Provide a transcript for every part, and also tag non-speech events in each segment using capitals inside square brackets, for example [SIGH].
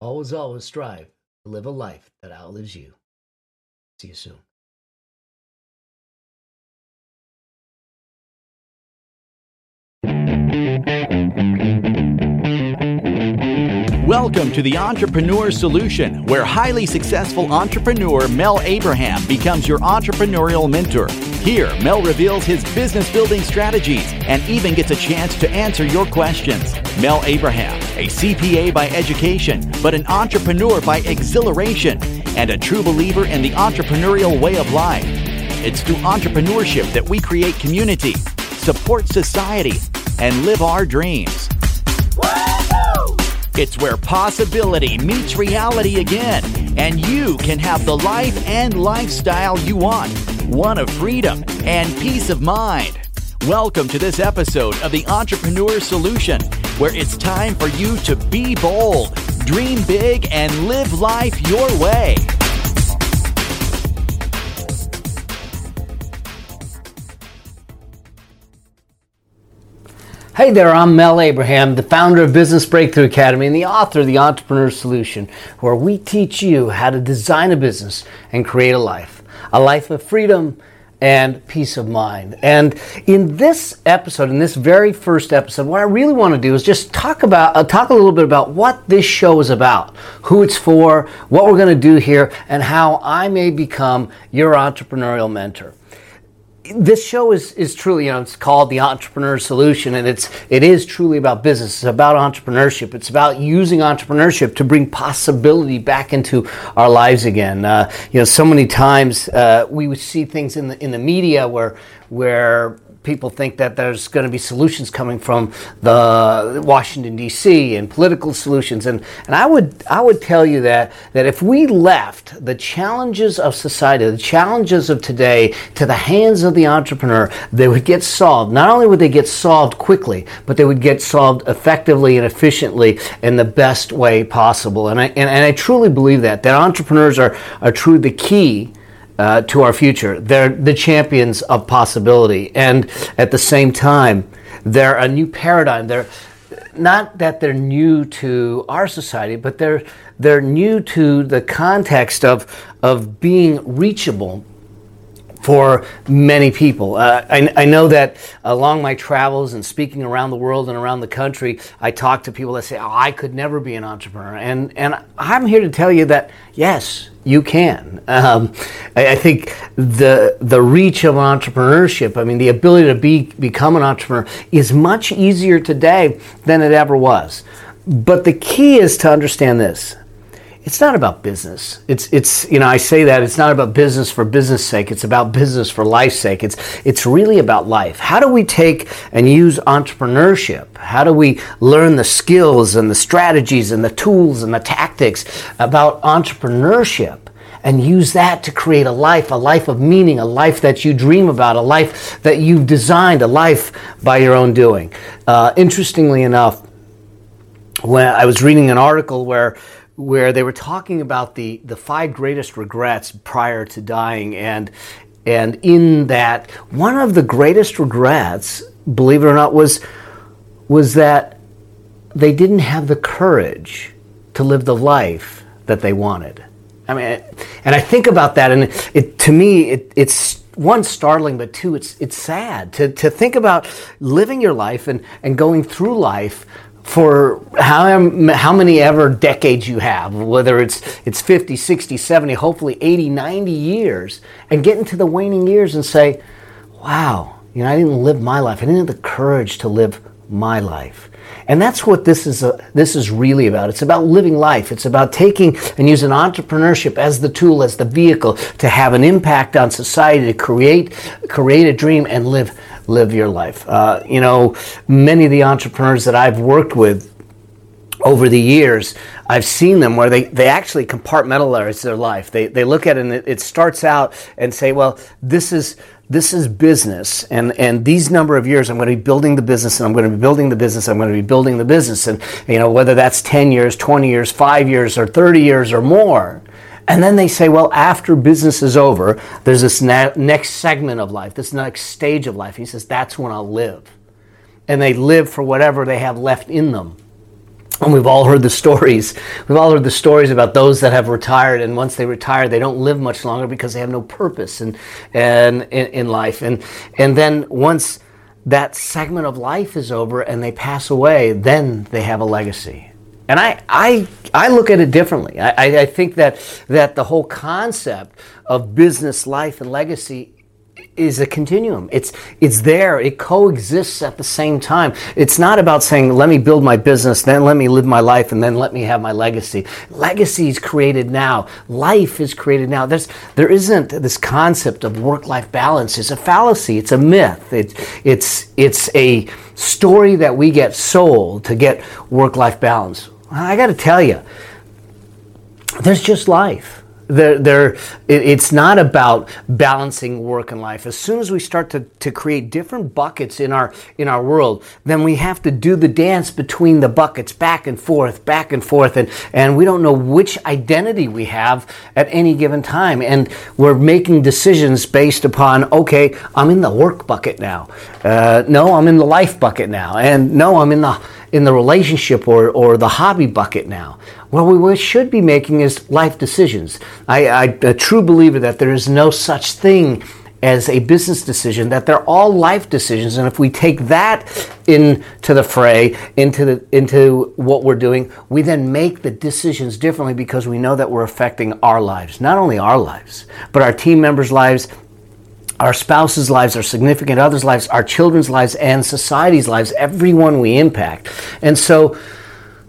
always, always strive to live a life that outlives you. See you soon. Welcome to the Entrepreneur Solution, where highly successful entrepreneur Mel Abraham becomes your entrepreneurial mentor. Here, Mel reveals his business building strategies and even gets a chance to answer your questions. Mel Abraham, a CPA by education, but an entrepreneur by exhilaration, and a true believer in the entrepreneurial way of life. It's through entrepreneurship that we create community, support society, and live our dreams. It's where possibility meets reality again, and you can have the life and lifestyle you want one of freedom and peace of mind. Welcome to this episode of the Entrepreneur Solution, where it's time for you to be bold, dream big, and live life your way. Hey there, I'm Mel Abraham, the founder of Business Breakthrough Academy and the author of The Entrepreneur Solution, where we teach you how to design a business and create a life, a life of freedom and peace of mind. And in this episode, in this very first episode, what I really want to do is just talk about uh, talk a little bit about what this show is about, who it's for, what we're going to do here, and how I may become your entrepreneurial mentor this show is is truly you know it's called the entrepreneur solution and it's it is truly about business. It's about entrepreneurship. It's about using entrepreneurship to bring possibility back into our lives again. Uh, you know so many times uh, we would see things in the in the media where where people think that there's going to be solutions coming from the Washington D.C. and political solutions, and and I would I would tell you that that if we left the challenges of society, the challenges of today, to the hands of the entrepreneur, they would get solved. Not only would they get solved quickly, but they would get solved effectively and efficiently in the best way possible. And I and, and I truly believe that that entrepreneurs are are truly the key uh, to our future. They're the champions of possibility, and at the same time, they're a new paradigm. They're not that they're new to our society, but they're they're new to the context of of being reachable for many people. Uh, I, I, know that along my travels and speaking around the world and around the country, I talk to people that say, oh, I could never be an entrepreneur. And, and I'm here to tell you that, yes, you can. Um, I, I, think the, the reach of entrepreneurship, I mean, the ability to be, become an entrepreneur is much easier today than it ever was. But the key is to understand this it's not about business. It's it's you know I say that it's not about business for business sake. It's about business for life's sake. It's it's really about life. How do we take and use entrepreneurship? How do we learn the skills and the strategies and the tools and the tactics about entrepreneurship? and use that to create a life, a life of meaning, a life that you dream about, a life that you've designed, a life by your own doing. Uh, interestingly enough, when I was reading an article where where they were talking about the the five greatest regrets prior to dying and and in that one of the greatest regrets believe it or not was was that they didn't have the courage to live the life that they wanted. I mean and i think about that and it to me it, it's one startling but two it's it's sad to, to think about living your life and and going through life for how, how many ever decades you have, whether it's, it's 50, 60, 70, hopefully 80, 90 years, and get into the waning years and say, wow, you know, I didn't live my life. I didn't have the courage to live my life. And that's what this is, a, this is really about. It's about living life. It's about taking and using entrepreneurship as the tool, as the vehicle to have an impact on society, to create, create a dream and live live your life. Uh, you know, many of the entrepreneurs that I've worked with over the years, I've seen them where they, they actually compartmentalize their life. They, they look at it and it, it starts out and say, well, this is this is business and and these number of years i'm going to be building the business and i'm going to be building the business i'm going to be building the business and you know whether that's 10 years 20 years 5 years or 30 years or more and then they say, well, after business is over, there's this ne- next segment of life, this next stage of life. He says, that's when I'll live. And they live for whatever they have left in them. And we've all heard the stories. We've all heard the stories about those that have retired, and once they retire, they don't live much longer because they have no purpose and in, in life. And, and then once that segment of life is over and they pass away, then they have a legacy. And I, I, I look at it differently. I, I think that, that the whole concept of business life and legacy is a continuum. It's it's there. It coexists at the same time. It's not about saying let me build my business, then let me live my life, and then let me have my legacy. Legacy is created now. Life is created now. There's there isn't this concept of work life balance. It's a fallacy. It's a myth. It, it's it's a story that we get sold to get work life balance. I got to tell you, there's just life. There, there, it's not about balancing work and life. As soon as we start to, to create different buckets in our in our world, then we have to do the dance between the buckets, back and forth, back and forth, and and we don't know which identity we have at any given time, and we're making decisions based upon okay, I'm in the work bucket now, uh, no, I'm in the life bucket now, and no, I'm in the in the relationship or, or the hobby bucket now. What we should be making is life decisions. I, I, a true believer that there is no such thing as a business decision, that they're all life decisions. And if we take that into the fray, into, the, into what we're doing, we then make the decisions differently because we know that we're affecting our lives. Not only our lives, but our team members' lives our spouses' lives, our significant others' lives, our children's lives, and society's lives, everyone we impact. And so,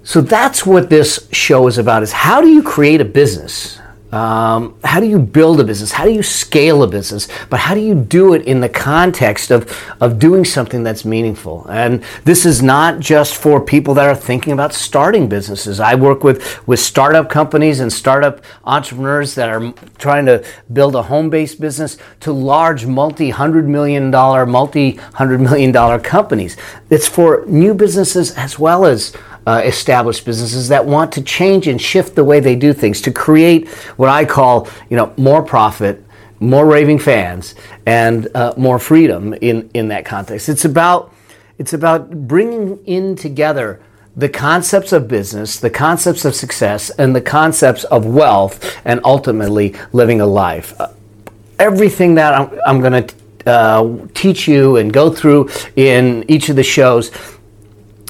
so that's what this show is about is how do you create a business um, how do you build a business? How do you scale a business? But how do you do it in the context of, of doing something that's meaningful? And this is not just for people that are thinking about starting businesses. I work with, with startup companies and startup entrepreneurs that are trying to build a home based business to large multi hundred million dollar, multi hundred million dollar companies. It's for new businesses as well as uh, established businesses that want to change and shift the way they do things to create what I call, you know, more profit, more raving fans, and uh, more freedom in in that context. It's about it's about bringing in together the concepts of business, the concepts of success, and the concepts of wealth, and ultimately living a life. Uh, everything that I'm, I'm going to uh, teach you and go through in each of the shows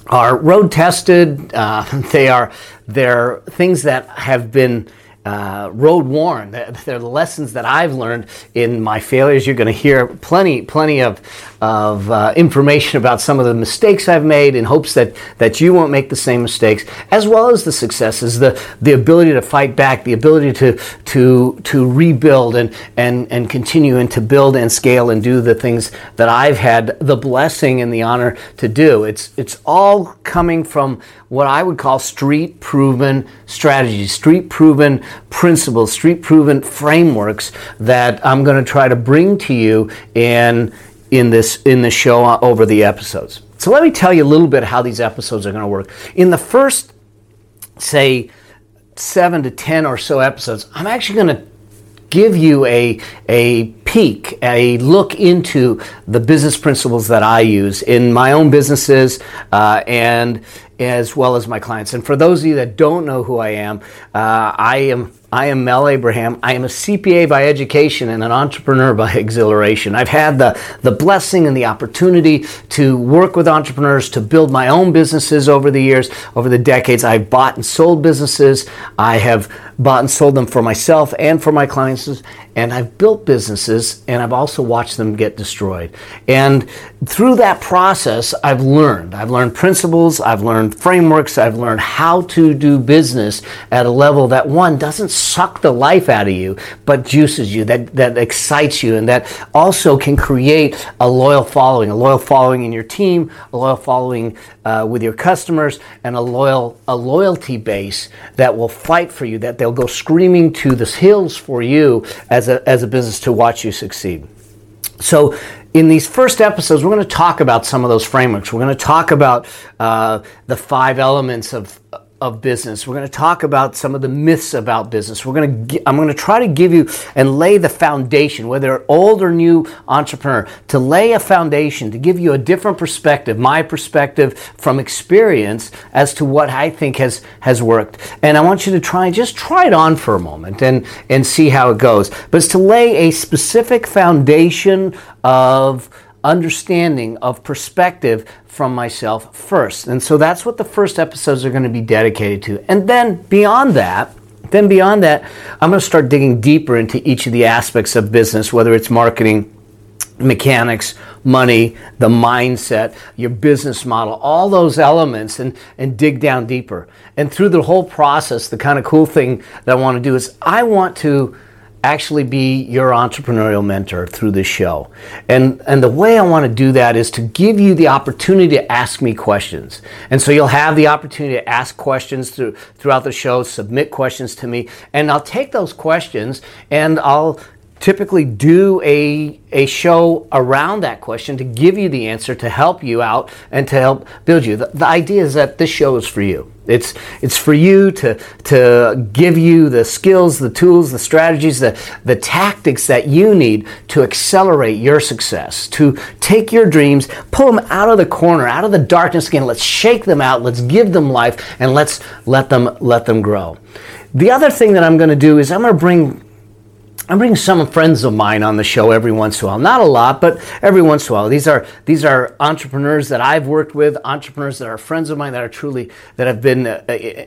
are road tested. [LAUGHS] Uh, they are they're things that have been uh, road worn. [LAUGHS] They're the lessons that I've learned in my failures. You're going to hear plenty, plenty of of uh, information about some of the mistakes I've made in hopes that, that you won't make the same mistakes, as well as the successes, the, the ability to fight back, the ability to, to, to rebuild and, and, and continue and to build and scale and do the things that I've had the blessing and the honor to do. It's, it's all coming from what I would call street proven strategies, street proven principles, street proven frameworks that I'm going to try to bring to you in in this in the show uh, over the episodes. So let me tell you a little bit how these episodes are going to work. In the first say 7 to 10 or so episodes, I'm actually going to give you a, a peek, a look into the business principles that I use in my own businesses uh, and as well as my clients. And for those of you that don't know who I am, uh, I am I am Mel Abraham. I am a CPA by education and an entrepreneur by [LAUGHS] exhilaration. I've had the, the blessing and the opportunity to work with entrepreneurs, to build my own businesses over the years, over the decades. I've bought and sold businesses. I have bought and sold them for myself and for my clients. And I've built businesses and I've also watched them get destroyed. And through that process, I've learned. I've learned principles, I've learned frameworks, I've learned how to do business at a level that one doesn't suck the life out of you, but juices you, that, that excites you, and that also can create a loyal following, a loyal following in your team, a loyal following uh, with your customers, and a loyal a loyalty base that will fight for you, that they'll go screaming to the hills for you as a, as a business to watch you succeed. So, in these first episodes, we're going to talk about some of those frameworks. We're going to talk about uh, the five elements of of business. We're going to talk about some of the myths about business. We're going to I'm going to try to give you and lay the foundation, whether old or new entrepreneur, to lay a foundation to give you a different perspective, my perspective from experience as to what I think has has worked. And I want you to try just try it on for a moment and and see how it goes. But it's to lay a specific foundation of understanding of perspective from myself first. And so that's what the first episodes are going to be dedicated to. And then beyond that, then beyond that, I'm going to start digging deeper into each of the aspects of business, whether it's marketing, mechanics, money, the mindset, your business model, all those elements, and, and dig down deeper. And through the whole process, the kind of cool thing that I want to do is I want to actually be your entrepreneurial mentor through this show. And, and the way I want to do that is to give you the opportunity to ask me questions. And so you'll have the opportunity to ask questions through, throughout the show, submit questions to me, and I'll take those questions and I'll typically do a, a show around that question to give you the answer, to help you out, and to help build you. The, the idea is that this show is for you. It's, it's for you to, to give you the skills, the tools, the strategies, the, the tactics that you need to accelerate your success, to take your dreams, pull them out of the corner, out of the darkness again. Let's shake them out, let's give them life, and let's let them, let them grow. The other thing that I'm going to do is I'm going to bring I bring some friends of mine on the show every once in a while. Not a lot, but every once in a while. These are these are entrepreneurs that I've worked with, entrepreneurs that are friends of mine that are truly that have been uh,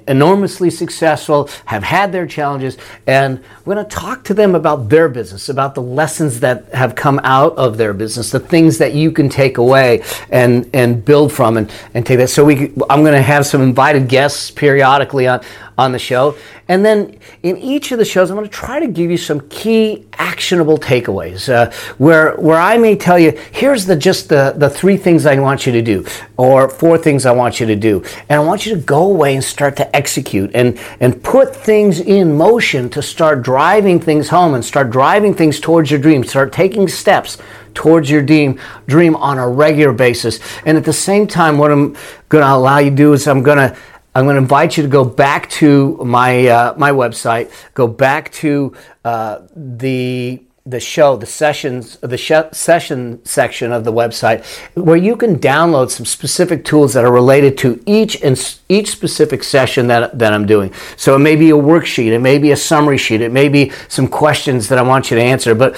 enormously successful, have had their challenges, and we're going to talk to them about their business, about the lessons that have come out of their business, the things that you can take away and and build from and and take that. So we I'm going to have some invited guests periodically on on the show. And then in each of the shows, I'm going to try to give you some key actionable takeaways uh, where, where I may tell you, here's the, just the, the three things I want you to do, or four things I want you to do. And I want you to go away and start to execute and, and put things in motion to start driving things home and start driving things towards your dream, start taking steps towards your dream, dream on a regular basis. And at the same time, what I'm going to allow you to do is I'm going to I'm going to invite you to go back to my uh, my website, go back to uh, the the show, the sessions, the sh- session section of the website, where you can download some specific tools that are related to each and each specific session that that I'm doing. So it may be a worksheet, it may be a summary sheet, it may be some questions that I want you to answer, but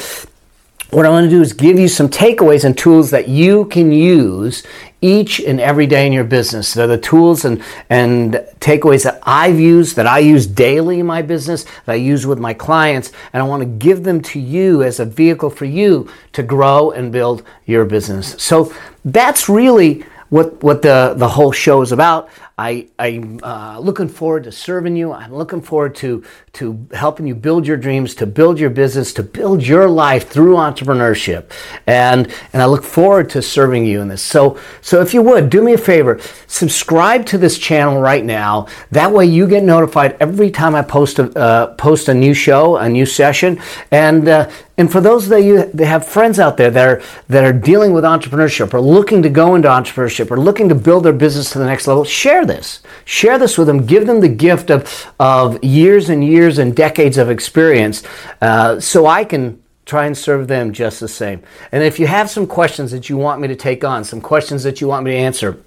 what I want to do is give you some takeaways and tools that you can use each and every day in your business. They're the tools and, and takeaways that I've used, that I use daily in my business, that I use with my clients, and I want to give them to you as a vehicle for you to grow and build your business. So that's really what, what the, the whole show is about. I, I'm uh, looking forward to serving you. I'm looking forward to, to helping you build your dreams, to build your business, to build your life through entrepreneurship. And, and I look forward to serving you in this. So, so if you would, do me a favor, subscribe to this channel right now. That way you get notified every time I post a, uh, post a new show, a new session. And, uh, and for those that you that have friends out there that are that are dealing with entrepreneurship or looking to go into entrepreneurship or looking to build their business to the next level, share this. Share this with them. Give them the gift of of years and years and decades of experience, uh, so I can try and serve them just the same. And if you have some questions that you want me to take on, some questions that you want me to answer,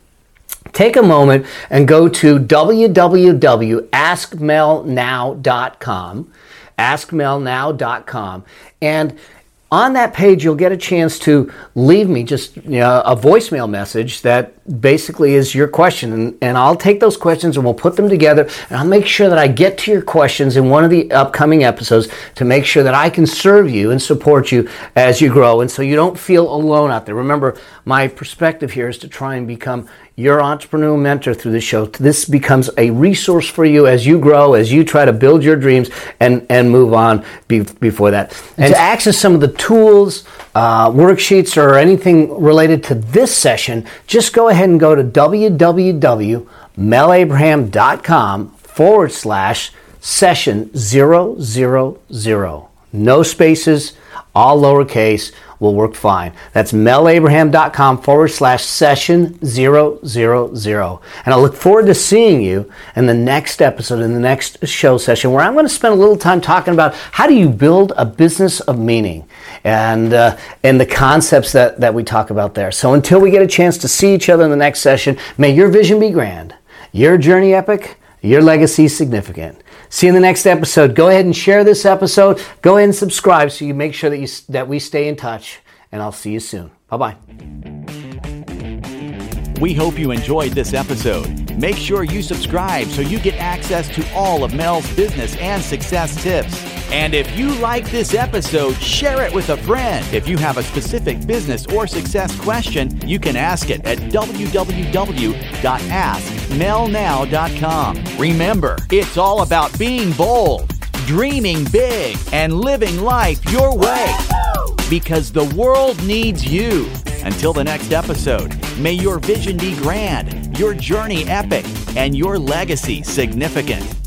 take a moment and go to www.askmelnow.com askmelnow.com. And on that page, you'll get a chance to leave me just you know, a voicemail message that basically is your question. And, and I'll take those questions and we'll put them together. And I'll make sure that I get to your questions in one of the upcoming episodes to make sure that I can serve you and support you as you grow. And so you don't feel alone out there. Remember, my perspective here is to try and become your entrepreneur mentor through the show. This becomes a resource for you as you grow, as you try to build your dreams and, and move on be, before that. And to access some of the tools, uh, worksheets, or anything related to this session, just go ahead and go to www.melabraham.com forward slash session 000. No spaces, all lowercase will work fine. That's melabraham.com forward slash session 000. And I look forward to seeing you in the next episode, in the next show session, where I'm going to spend a little time talking about how do you build a business of meaning and, uh, and the concepts that, that we talk about there. So until we get a chance to see each other in the next session, may your vision be grand, your journey epic, your legacy significant. See you in the next episode. Go ahead and share this episode. Go ahead and subscribe so you make sure that you that we stay in touch. And I'll see you soon. Bye bye. We hope you enjoyed this episode. Make sure you subscribe so you get access to all of Mel's business and success tips. And if you like this episode, share it with a friend. If you have a specific business or success question, you can ask it at www.askmelnow.com. Remember, it's all about being bold, dreaming big, and living life your way. Because the world needs you. Until the next episode, may your vision be grand, your journey epic, and your legacy significant.